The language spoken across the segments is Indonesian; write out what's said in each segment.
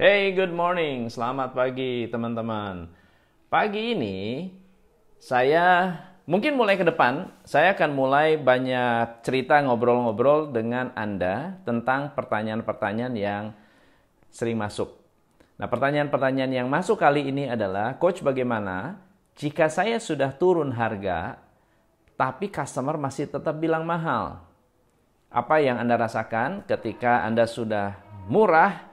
Hey, good morning. Selamat pagi, teman-teman. Pagi ini saya mungkin mulai ke depan, saya akan mulai banyak cerita ngobrol-ngobrol dengan Anda tentang pertanyaan-pertanyaan yang sering masuk. Nah, pertanyaan-pertanyaan yang masuk kali ini adalah, Coach bagaimana jika saya sudah turun harga, tapi customer masih tetap bilang mahal? Apa yang Anda rasakan ketika Anda sudah murah,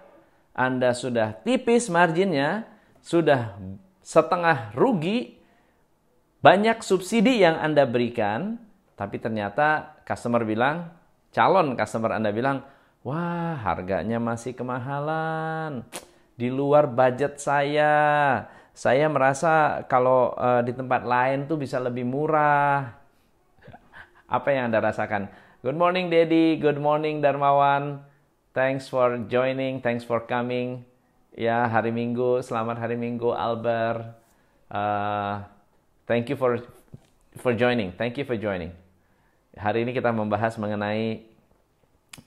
anda sudah tipis marginnya, sudah setengah rugi, banyak subsidi yang Anda berikan, tapi ternyata customer bilang, calon customer Anda bilang, wah harganya masih kemahalan, di luar budget saya. Saya merasa kalau uh, di tempat lain tuh bisa lebih murah. Apa yang Anda rasakan? Good morning Dedi, good morning Darmawan. Thanks for joining, thanks for coming. Ya, hari Minggu, selamat hari Minggu Albert. Uh, thank you for for joining. Thank you for joining. Hari ini kita membahas mengenai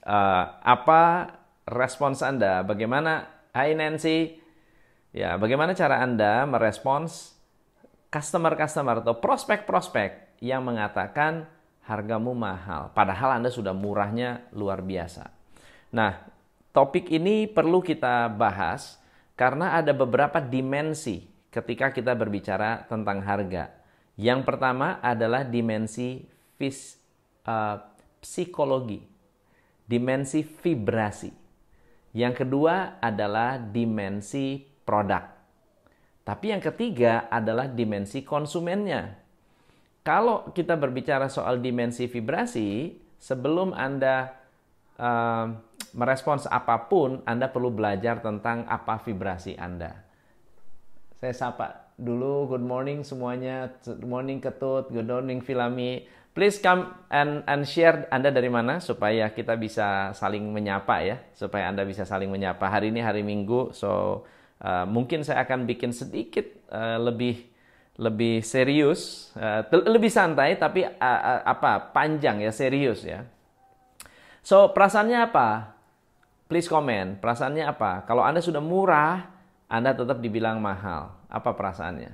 uh, apa respons Anda, bagaimana Hai Nancy, ya bagaimana cara Anda merespons customer-customer atau prospek-prospek yang mengatakan hargamu mahal, padahal Anda sudah murahnya luar biasa. Nah, topik ini perlu kita bahas karena ada beberapa dimensi ketika kita berbicara tentang harga. Yang pertama adalah dimensi fis, uh, psikologi, dimensi vibrasi. Yang kedua adalah dimensi produk. Tapi yang ketiga adalah dimensi konsumennya. Kalau kita berbicara soal dimensi vibrasi, sebelum Anda uh, merespons apa pun, Anda perlu belajar tentang apa vibrasi Anda. Saya sapa dulu, good morning semuanya, good morning Ketut, good morning Filami. Please come and, and share Anda dari mana supaya kita bisa saling menyapa ya, supaya Anda bisa saling menyapa. Hari ini hari Minggu, so uh, mungkin saya akan bikin sedikit uh, lebih lebih serius, uh, lebih santai tapi uh, uh, apa panjang ya serius ya. So perasaannya apa? Please komen, perasaannya apa? Kalau Anda sudah murah, Anda tetap dibilang mahal. Apa perasaannya?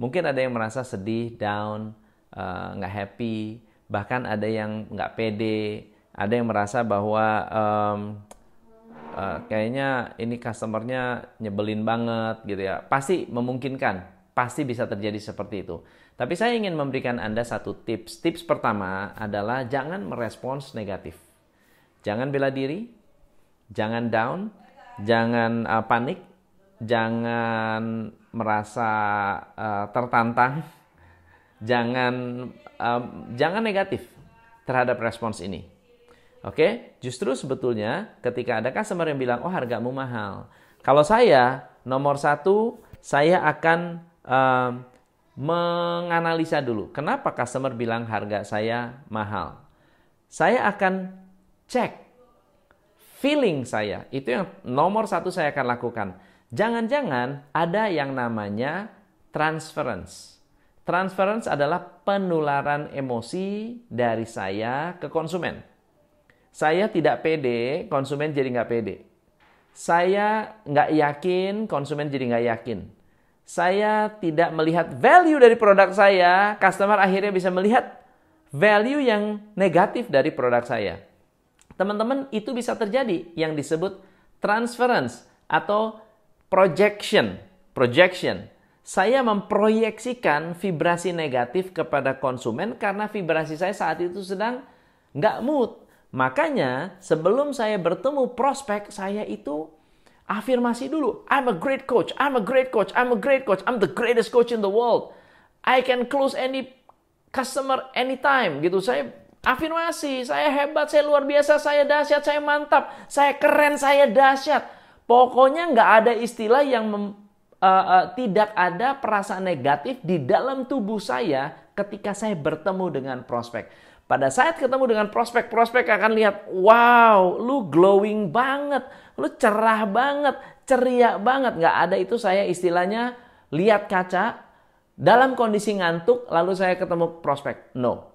Mungkin ada yang merasa sedih, down, eh, nggak uh, happy, bahkan ada yang nggak pede, ada yang merasa bahwa um, uh, kayaknya ini customernya nyebelin banget gitu ya. Pasti memungkinkan, pasti bisa terjadi seperti itu. Tapi saya ingin memberikan Anda satu tips. Tips pertama adalah jangan merespons negatif. Jangan bela diri, jangan down, jangan uh, panik, jangan merasa uh, tertantang, jangan uh, jangan negatif terhadap respons ini. Oke, okay? justru sebetulnya ketika ada customer yang bilang, oh hargamu mahal. Kalau saya nomor satu, saya akan uh, menganalisa dulu, kenapa customer bilang harga saya mahal. Saya akan cek feeling saya. Itu yang nomor satu saya akan lakukan. Jangan-jangan ada yang namanya transference. Transference adalah penularan emosi dari saya ke konsumen. Saya tidak pede, konsumen jadi nggak pede. Saya nggak yakin, konsumen jadi nggak yakin. Saya tidak melihat value dari produk saya, customer akhirnya bisa melihat value yang negatif dari produk saya. Teman-teman, itu bisa terjadi yang disebut transference atau projection. Projection. Saya memproyeksikan vibrasi negatif kepada konsumen karena vibrasi saya saat itu sedang nggak mood. Makanya sebelum saya bertemu prospek, saya itu afirmasi dulu. I'm a great coach, I'm a great coach, I'm a great coach, I'm the greatest coach in the world. I can close any customer anytime gitu. Saya Afirmasi, saya hebat, saya luar biasa, saya dahsyat, saya mantap, saya keren, saya dahsyat. Pokoknya nggak ada istilah yang mem, uh, uh, tidak ada perasaan negatif di dalam tubuh saya ketika saya bertemu dengan prospek. Pada saat ketemu dengan prospek, prospek akan lihat, wow, lu glowing banget, lu cerah banget, ceria banget. Nggak ada itu saya istilahnya lihat kaca, dalam kondisi ngantuk, lalu saya ketemu prospek. No,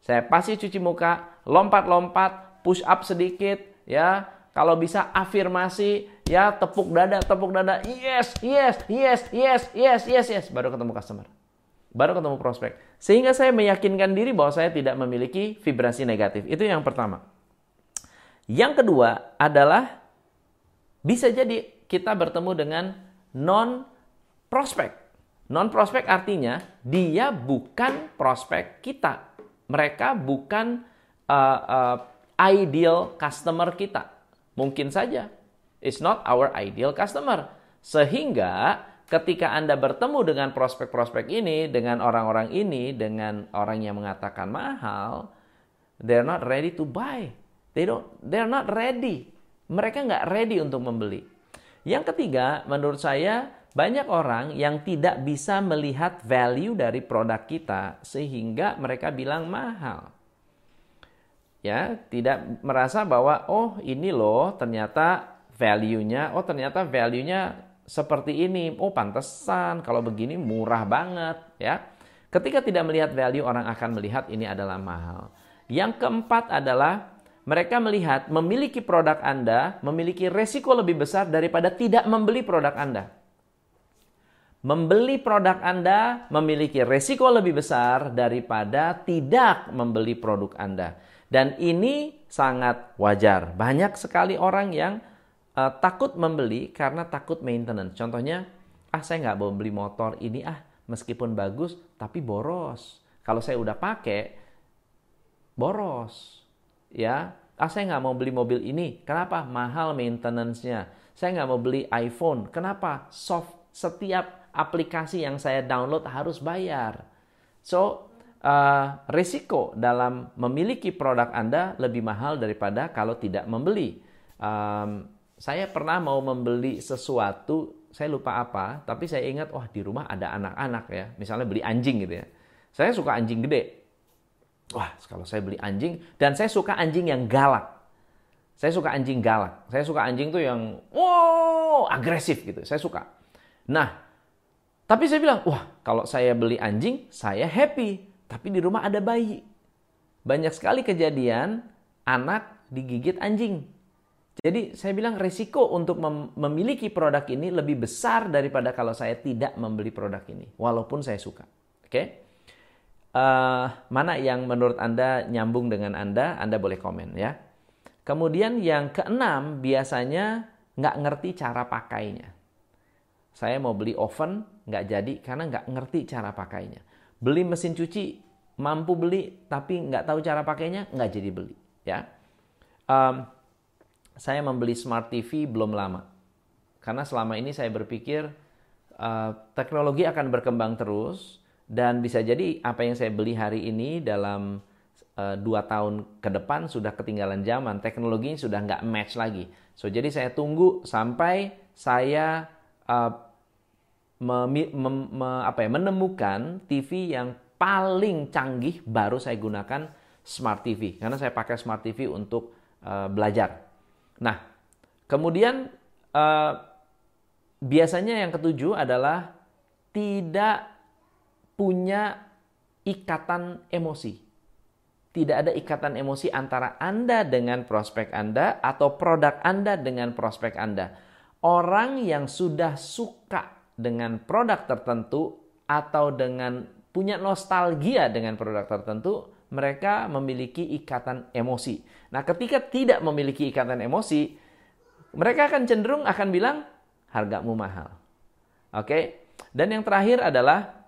saya pasti cuci muka, lompat-lompat, push up sedikit, ya, kalau bisa afirmasi, ya tepuk dada, tepuk dada, yes, yes, yes, yes, yes, yes, yes, baru ketemu customer. Baru ketemu prospek. Sehingga saya meyakinkan diri bahwa saya tidak memiliki vibrasi negatif. Itu yang pertama. Yang kedua adalah bisa jadi kita bertemu dengan non prospek. Non prospek artinya dia bukan prospek kita. Mereka bukan uh, uh, ideal customer kita. Mungkin saja it's not our ideal customer. Sehingga ketika Anda bertemu dengan prospek-prospek ini, dengan orang-orang ini, dengan orang yang mengatakan mahal, they're not ready to buy. They don't, they're not ready. Mereka nggak ready untuk membeli. Yang ketiga, menurut saya banyak orang yang tidak bisa melihat value dari produk kita sehingga mereka bilang mahal. Ya, tidak merasa bahwa oh ini loh ternyata value-nya, oh ternyata value-nya seperti ini. Oh pantesan kalau begini murah banget ya. Ketika tidak melihat value orang akan melihat ini adalah mahal. Yang keempat adalah mereka melihat memiliki produk Anda memiliki resiko lebih besar daripada tidak membeli produk Anda. Membeli produk Anda memiliki resiko lebih besar daripada tidak membeli produk Anda. Dan ini sangat wajar. Banyak sekali orang yang uh, takut membeli karena takut maintenance. Contohnya, ah saya nggak mau beli motor ini ah meskipun bagus tapi boros. Kalau saya udah pakai boros, ya. Ah saya nggak mau beli mobil ini. Kenapa? Mahal maintenance-nya. Saya nggak mau beli iPhone. Kenapa? Soft setiap aplikasi yang saya download harus bayar. So, uh, risiko dalam memiliki produk Anda lebih mahal daripada kalau tidak membeli. Um, saya pernah mau membeli sesuatu, saya lupa apa, tapi saya ingat, wah di rumah ada anak-anak ya, misalnya beli anjing gitu ya. Saya suka anjing gede. Wah, kalau saya beli anjing, dan saya suka anjing yang galak. Saya suka anjing galak. Saya suka anjing tuh yang, wow, agresif gitu. Saya suka. Nah, tapi saya bilang, wah kalau saya beli anjing, saya happy. Tapi di rumah ada bayi. Banyak sekali kejadian anak digigit anjing. Jadi saya bilang resiko untuk mem memiliki produk ini lebih besar daripada kalau saya tidak membeli produk ini. Walaupun saya suka. Oke. Okay? Uh, eh, mana yang menurut Anda nyambung dengan Anda, Anda boleh komen ya. Kemudian yang keenam biasanya nggak ngerti cara pakainya. Saya mau beli oven, nggak jadi karena nggak ngerti cara pakainya. Beli mesin cuci, mampu beli tapi nggak tahu cara pakainya, nggak jadi beli. Ya, um, saya membeli smart TV belum lama karena selama ini saya berpikir uh, teknologi akan berkembang terus dan bisa jadi apa yang saya beli hari ini dalam uh, dua tahun ke depan sudah ketinggalan zaman, teknologinya sudah nggak match lagi. So jadi saya tunggu sampai saya uh, mem, mem, me, apa ya, menemukan TV yang paling canggih baru saya gunakan smart TV karena saya pakai smart TV untuk uh, belajar. Nah, kemudian uh, biasanya yang ketujuh adalah tidak punya ikatan emosi. Tidak ada ikatan emosi antara Anda dengan prospek Anda atau produk Anda dengan prospek Anda. Orang yang sudah suka dengan produk tertentu atau dengan punya nostalgia dengan produk tertentu, mereka memiliki ikatan emosi. Nah, ketika tidak memiliki ikatan emosi, mereka akan cenderung akan bilang hargamu mahal. Oke. Dan yang terakhir adalah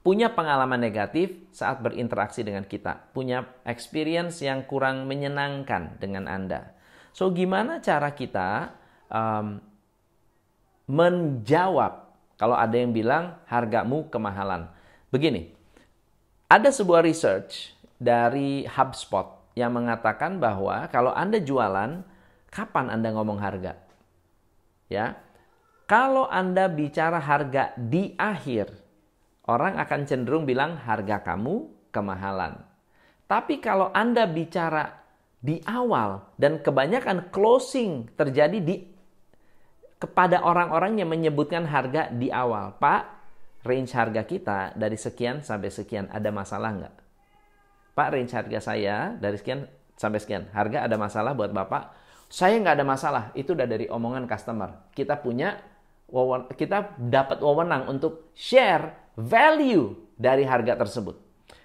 punya pengalaman negatif saat berinteraksi dengan kita, punya experience yang kurang menyenangkan dengan Anda. So, gimana cara kita um, menjawab kalau ada yang bilang hargamu kemahalan. Begini, ada sebuah research dari HubSpot yang mengatakan bahwa kalau Anda jualan, kapan Anda ngomong harga? Ya. Kalau Anda bicara harga di akhir, orang akan cenderung bilang harga kamu kemahalan. Tapi kalau Anda bicara di awal dan kebanyakan closing terjadi di kepada orang-orang yang menyebutkan harga di awal. Pak, range harga kita dari sekian sampai sekian ada masalah nggak? Pak, range harga saya dari sekian sampai sekian. Harga ada masalah buat Bapak? saya nggak ada masalah. Itu udah dari omongan customer. Kita punya, kita dapat wewenang untuk share value dari harga tersebut.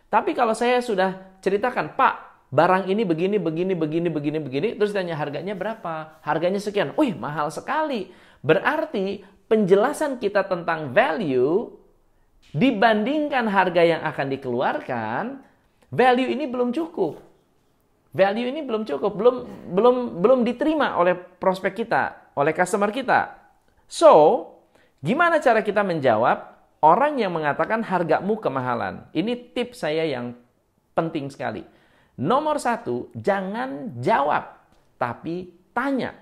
Tapi kalau saya sudah ceritakan, Pak, barang ini begini, begini, begini, begini, begini, terus tanya harganya berapa? Harganya sekian. Wih, mahal sekali. Berarti penjelasan kita tentang value dibandingkan harga yang akan dikeluarkan, value ini belum cukup. Value ini belum cukup, belum belum belum diterima oleh prospek kita, oleh customer kita. So, gimana cara kita menjawab orang yang mengatakan hargamu kemahalan? Ini tips saya yang penting sekali. Nomor satu, jangan jawab, tapi tanya.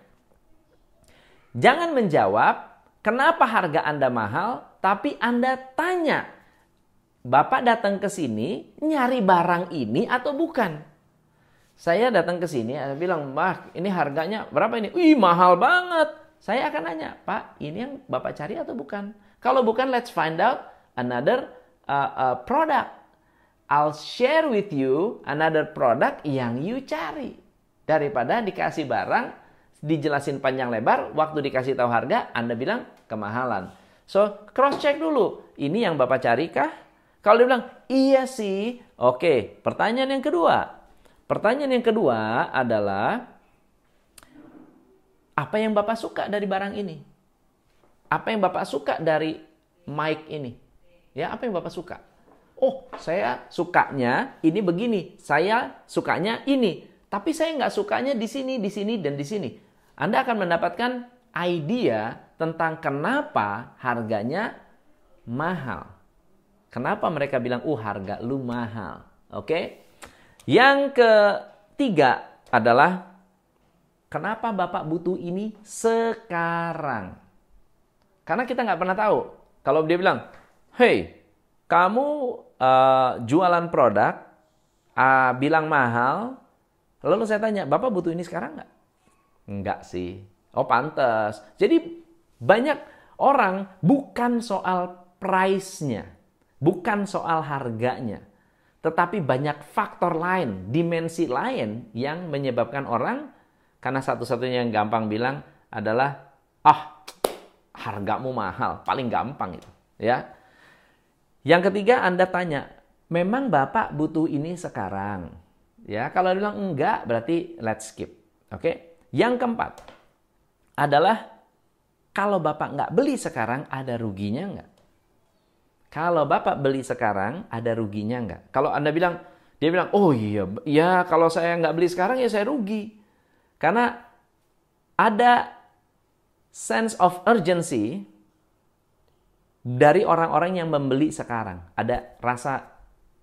Jangan menjawab, kenapa harga Anda mahal, tapi Anda tanya, Bapak datang ke sini nyari barang ini atau bukan? Saya datang ke sini, saya bilang, Mbak, ini harganya berapa ini? Wih, mahal banget. Saya akan nanya, Pak, ini yang Bapak cari atau bukan? Kalau bukan, let's find out another uh, uh, product. I'll share with you another product yang you cari. Daripada dikasih barang, dijelasin panjang lebar, waktu dikasih tahu harga, Anda bilang kemahalan. So, cross check dulu. Ini yang Bapak cari kah? Kalau dia bilang, iya sih. Oke, pertanyaan yang kedua. Pertanyaan yang kedua adalah, apa yang Bapak suka dari barang ini? Apa yang Bapak suka dari mic ini? Ya, apa yang Bapak suka? Oh, saya sukanya ini begini. Saya sukanya ini. Tapi saya nggak sukanya di sini, di sini, dan di sini. Anda akan mendapatkan idea tentang kenapa harganya mahal. Kenapa mereka bilang, uh harga lu mahal. Oke. Okay? Yang ketiga adalah, kenapa Bapak butuh ini sekarang? Karena kita nggak pernah tahu. Kalau dia bilang, hey, kamu uh, jualan produk, uh, bilang mahal, lalu saya tanya, Bapak butuh ini sekarang nggak? Enggak sih. Oh pantas. Jadi banyak orang bukan soal price-nya, bukan soal harganya, tetapi banyak faktor lain, dimensi lain yang menyebabkan orang karena satu-satunya yang gampang bilang adalah ah hargamu mahal, paling gampang itu, ya. Yang ketiga Anda tanya, memang Bapak butuh ini sekarang? Ya, kalau bilang enggak berarti let's skip. Oke. Yang keempat adalah kalau Bapak nggak beli sekarang, ada ruginya nggak? Kalau Bapak beli sekarang, ada ruginya nggak? Kalau Anda bilang, dia bilang, oh iya, ya kalau saya nggak beli sekarang ya saya rugi. Karena ada sense of urgency dari orang-orang yang membeli sekarang. Ada rasa,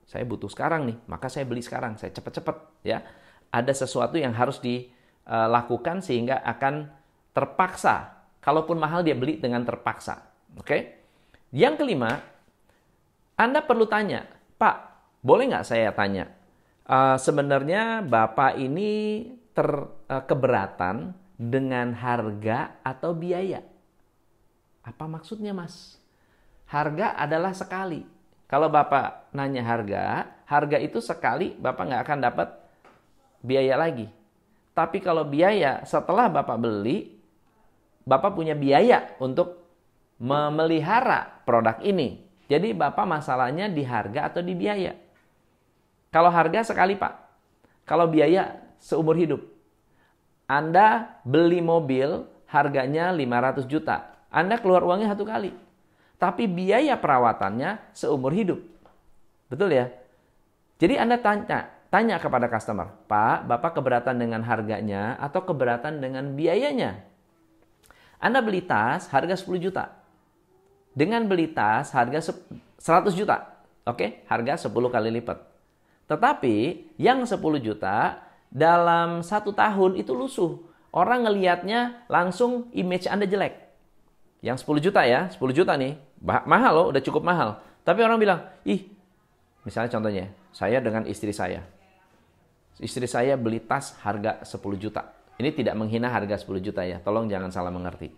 saya butuh sekarang nih, maka saya beli sekarang, saya cepet-cepet. ya. Ada sesuatu yang harus dilakukan sehingga akan terpaksa Kalaupun mahal dia beli dengan terpaksa. Oke? Yang kelima, Anda perlu tanya, Pak, boleh nggak saya tanya? Uh, sebenarnya Bapak ini ter, uh, keberatan dengan harga atau biaya? Apa maksudnya, Mas? Harga adalah sekali. Kalau Bapak nanya harga, harga itu sekali Bapak nggak akan dapat biaya lagi. Tapi kalau biaya setelah Bapak beli, Bapak punya biaya untuk memelihara produk ini. Jadi Bapak masalahnya di harga atau di biaya. Kalau harga sekali Pak, kalau biaya seumur hidup. Anda beli mobil harganya 500 juta. Anda keluar uangnya satu kali. Tapi biaya perawatannya seumur hidup. Betul ya? Jadi Anda tanya, tanya kepada customer, Pak, Bapak keberatan dengan harganya atau keberatan dengan biayanya? Anda beli tas harga 10 juta. Dengan beli tas harga 100 juta. Oke, harga 10 kali lipat. Tetapi yang 10 juta dalam satu tahun itu lusuh. Orang ngelihatnya langsung image Anda jelek. Yang 10 juta ya, 10 juta nih. Mahal loh, udah cukup mahal. Tapi orang bilang, ih, misalnya contohnya, saya dengan istri saya. Istri saya beli tas harga 10 juta. Ini tidak menghina harga 10 juta ya, tolong jangan salah mengerti.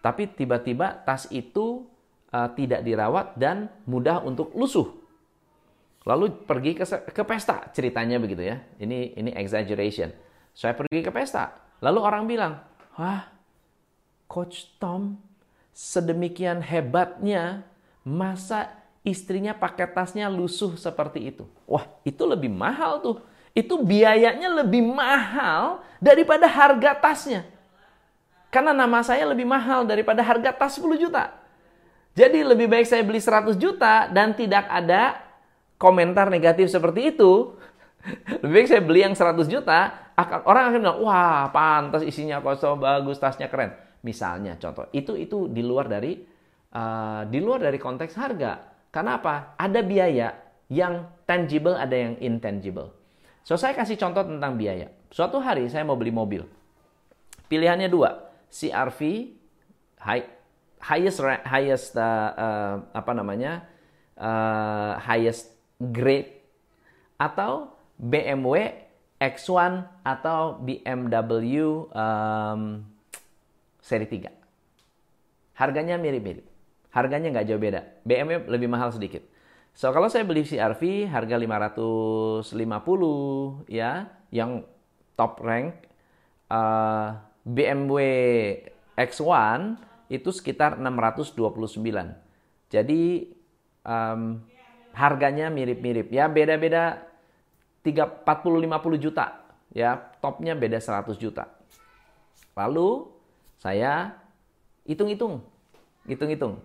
Tapi tiba-tiba tas itu uh, tidak dirawat dan mudah untuk lusuh. Lalu pergi ke, ke pesta, ceritanya begitu ya. Ini ini exaggeration. Saya pergi ke pesta, Lalu orang bilang, wah Coach Tom sedemikian hebatnya masa istrinya pakai tasnya lusuh seperti itu. Wah itu lebih mahal tuh. Itu biayanya lebih mahal daripada harga tasnya. Karena nama saya lebih mahal daripada harga tas 10 juta. Jadi lebih baik saya beli 100 juta dan tidak ada komentar negatif seperti itu. Lebih baik saya beli yang 100 juta, orang akan bilang, wah pantas isinya kosong, bagus, tasnya keren. Misalnya contoh, itu itu di luar dari uh, di luar dari konteks harga. Karena apa? Ada biaya yang tangible, ada yang intangible. So saya kasih contoh tentang biaya. Suatu hari saya mau beli mobil. Pilihannya dua, CRV, high, highest highest uh, uh, apa namanya uh, highest grade atau BMW X1 atau BMW um, seri 3. Harganya mirip-mirip. Harganya nggak jauh beda. BMW lebih mahal sedikit. So kalau saya beli CRV harga 550 ya, yang top rank uh, BMW X1 itu sekitar 629. Jadi um, harganya mirip-mirip. Ya beda-beda 40 50 juta. Ya, topnya beda 100 juta. Lalu saya hitung-hitung. Hitung-hitung.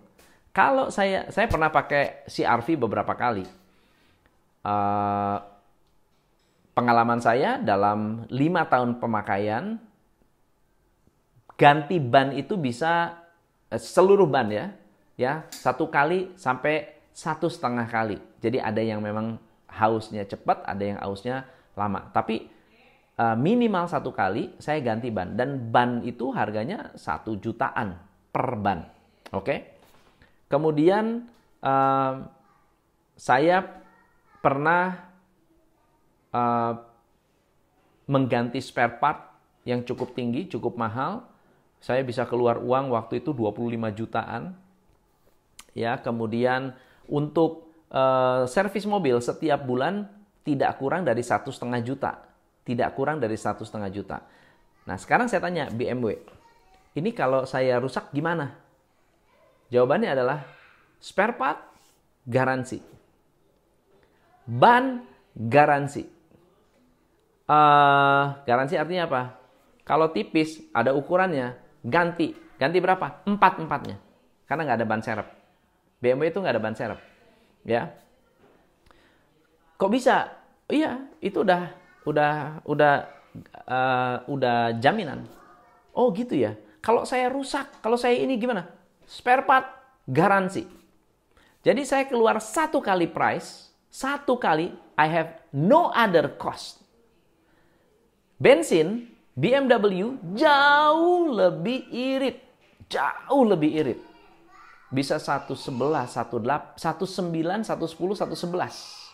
Kalau saya saya pernah pakai CRV beberapa kali. Uh, pengalaman saya dalam lima tahun pemakaian ganti ban itu bisa Eh, seluruh ban ya, ya satu kali sampai satu setengah kali. Jadi ada yang memang hausnya cepat, ada yang hausnya lama. Tapi uh, minimal satu kali saya ganti ban dan ban itu harganya satu jutaan per ban. Oke. Okay? Kemudian uh, saya pernah uh, mengganti spare part yang cukup tinggi, cukup mahal saya bisa keluar uang waktu itu 25 jutaan. Ya, kemudian untuk uh, servis mobil setiap bulan tidak kurang dari satu setengah juta. Tidak kurang dari satu setengah juta. Nah, sekarang saya tanya BMW, ini kalau saya rusak gimana? Jawabannya adalah spare part garansi, ban garansi. Uh, garansi artinya apa? Kalau tipis ada ukurannya, ganti. Ganti berapa? Empat-empatnya. Karena nggak ada ban serep. BMW itu nggak ada ban serep. Ya. Kok bisa? Iya, itu udah udah udah uh, udah jaminan. Oh gitu ya. Kalau saya rusak, kalau saya ini gimana? Spare part garansi. Jadi saya keluar satu kali price, satu kali I have no other cost. Bensin BMW jauh lebih irit. Jauh lebih irit. Bisa 111, 119, 110, 111.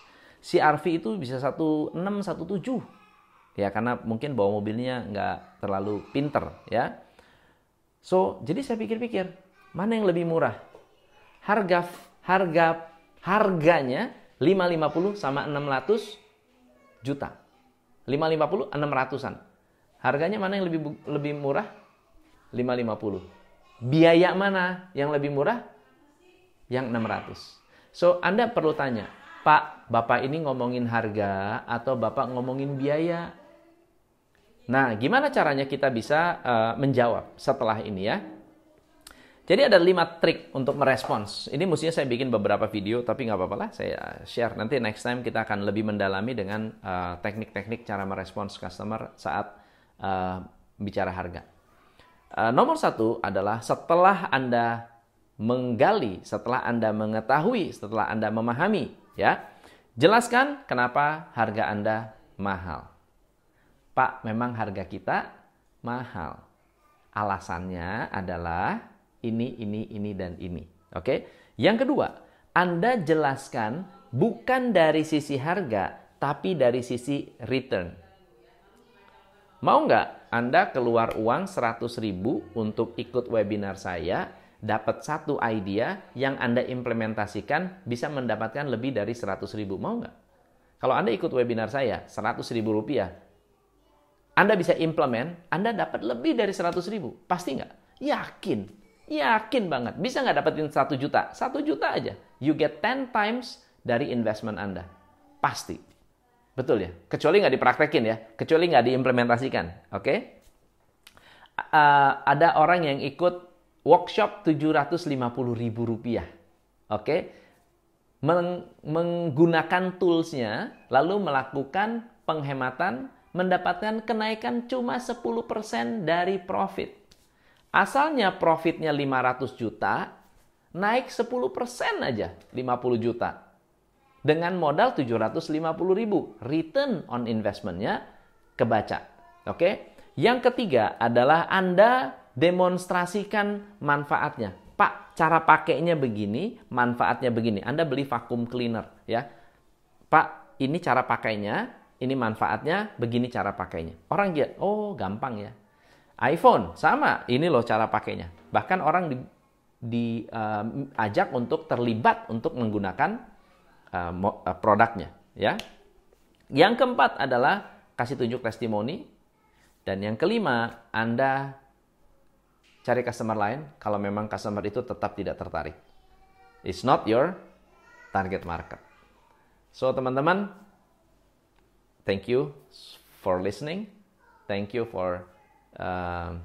CRV itu bisa 16, 17. Ya karena mungkin bawa mobilnya nggak terlalu pinter ya. So, jadi saya pikir-pikir, mana yang lebih murah? Harga harga harganya 550 sama 600 juta. 550 600-an. Harganya mana yang lebih lebih murah? 550. Biaya mana yang lebih murah? Yang 600. So, Anda perlu tanya, Pak, Bapak ini ngomongin harga atau Bapak ngomongin biaya? Nah, gimana caranya kita bisa uh, menjawab setelah ini ya? Jadi ada lima trik untuk merespons. Ini mestinya saya bikin beberapa video, tapi nggak apa-apa lah, saya share. Nanti next time kita akan lebih mendalami dengan eh, teknik-teknik uh, cara merespons customer saat uh, bicara harga. Uh, nomor satu adalah setelah Anda menggali, setelah Anda mengetahui, setelah Anda memahami, ya, jelaskan kenapa harga Anda mahal. Pak, memang harga kita mahal. Alasannya adalah ini, ini, ini, dan ini. Oke. Yang kedua, Anda jelaskan bukan dari sisi harga, tapi dari sisi return. Mau nggak Anda keluar uang 100 ribu untuk ikut webinar saya, dapat satu idea yang Anda implementasikan bisa mendapatkan lebih dari 100 ribu. Mau nggak? Kalau Anda ikut webinar saya, 100 ribu rupiah, Anda bisa implement, Anda dapat lebih dari 100 ribu. Pasti nggak? Yakin. Yakin banget. Bisa nggak dapetin 1 juta? 1 juta aja. You get 10 times dari investment Anda. Pasti. Betul ya? Kecuali nggak dipraktekin ya. Kecuali nggak diimplementasikan. Oke? Okay? Uh, ada orang yang ikut workshop 750 ribu rupiah. Oke? Okay? Meng menggunakan toolsnya, lalu melakukan penghematan mendapatkan kenaikan cuma 10% dari profit. Asalnya profitnya 500 juta, naik 10% aja, 50 juta. Dengan modal 750 ribu. Return on investmentnya kebaca. Oke? Yang ketiga adalah Anda demonstrasikan manfaatnya. Pak, cara pakainya begini, manfaatnya begini. Anda beli vacuum cleaner, ya. Pak, ini cara pakainya, ini manfaatnya, begini cara pakainya. Orang lihat, oh gampang ya. iPhone sama, ini loh cara pakainya. Bahkan orang di, diajak uh, untuk terlibat untuk menggunakan uh, uh, produknya, ya. Yang keempat adalah kasih tunjuk testimoni dan yang kelima, Anda cari customer lain kalau memang customer itu tetap tidak tertarik. It's not your target market. So teman-teman, thank you for listening. Thank you for uh,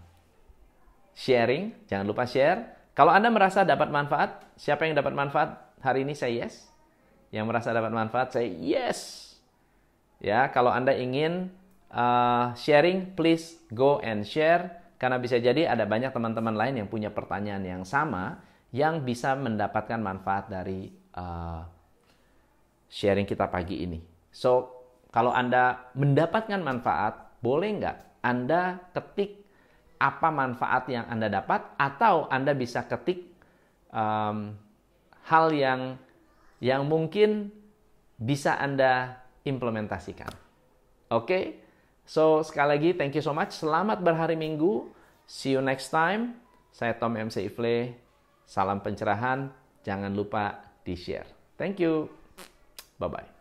sharing. Jangan lupa share. Kalau Anda merasa dapat manfaat, siapa yang dapat manfaat hari ini saya yes. Yang merasa dapat manfaat saya yes. Ya, kalau Anda ingin uh, sharing, please go and share karena bisa jadi ada banyak teman-teman lain yang punya pertanyaan yang sama yang bisa mendapatkan manfaat dari uh, sharing kita pagi ini. So kalau Anda mendapatkan manfaat, boleh nggak Anda ketik apa manfaat yang Anda dapat atau Anda bisa ketik um, hal yang yang mungkin bisa Anda implementasikan. Oke? Okay? So, sekali lagi thank you so much. Selamat berhari Minggu. See you next time. Saya Tom MC Ifle. Salam pencerahan. Jangan lupa di-share. Thank you. Bye-bye.